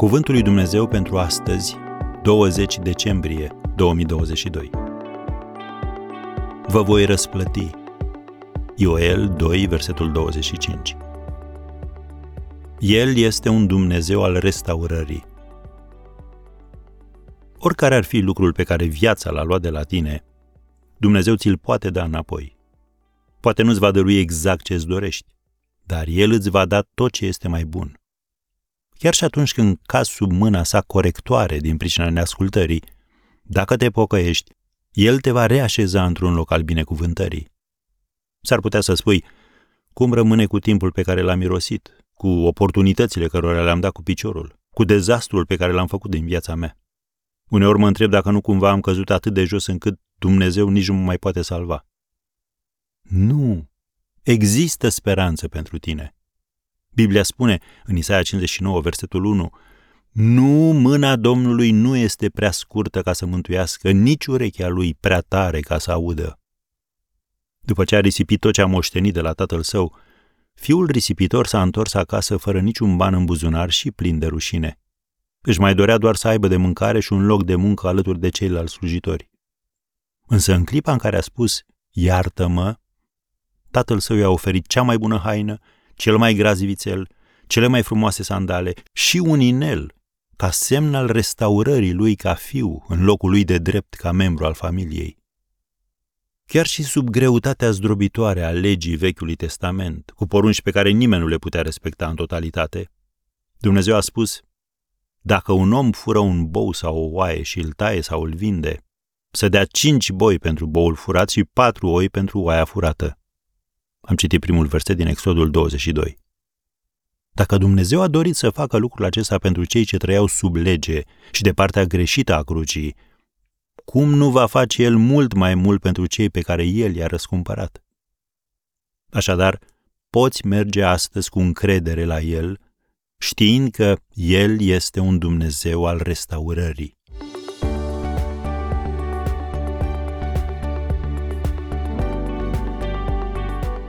Cuvântul lui Dumnezeu pentru astăzi, 20 decembrie 2022. Vă voi răsplăti. Ioel 2, versetul 25. El este un Dumnezeu al restaurării. Oricare ar fi lucrul pe care viața l-a luat de la tine, Dumnezeu ți-l poate da înapoi. Poate nu-ți va dărui exact ce îți dorești, dar El îți va da tot ce este mai bun. Chiar și atunci când cazi sub mâna sa corectoare din pricina neascultării, dacă te pocăiești, El te va reașeza într-un loc al binecuvântării. S-ar putea să spui, cum rămâne cu timpul pe care l-am mirosit, cu oportunitățile cărora le-am dat cu piciorul, cu dezastrul pe care l-am făcut din viața mea. Uneori mă întreb dacă nu cumva am căzut atât de jos încât Dumnezeu nici nu mă mai poate salva. Nu! Există speranță pentru tine. Biblia spune în Isaia 59, versetul 1, Nu, mâna Domnului nu este prea scurtă ca să mântuiască, nici urechea lui prea tare ca să audă. După ce a risipit tot ce a moștenit de la tatăl său, fiul risipitor s-a întors acasă fără niciun ban în buzunar și plin de rușine. Își mai dorea doar să aibă de mâncare și un loc de muncă alături de ceilalți slujitori. Însă în clipa în care a spus, iartă-mă, tatăl său i-a oferit cea mai bună haină, cel mai gras vițel, cele mai frumoase sandale și un inel, ca semn al restaurării lui ca fiu, în locul lui de drept ca membru al familiei. Chiar și sub greutatea zdrobitoare a legii Vechiului Testament, cu porunci pe care nimeni nu le putea respecta în totalitate, Dumnezeu a spus, dacă un om fură un bou sau o oaie și îl taie sau îl vinde, să dea cinci boi pentru boul furat și patru oi pentru oaia furată. Am citit primul verset din Exodul 22. Dacă Dumnezeu a dorit să facă lucrul acesta pentru cei ce trăiau sub lege și de partea greșită a crucii, cum nu va face El mult mai mult pentru cei pe care El i-a răscumpărat? Așadar, poți merge astăzi cu încredere la El, știind că El este un Dumnezeu al restaurării.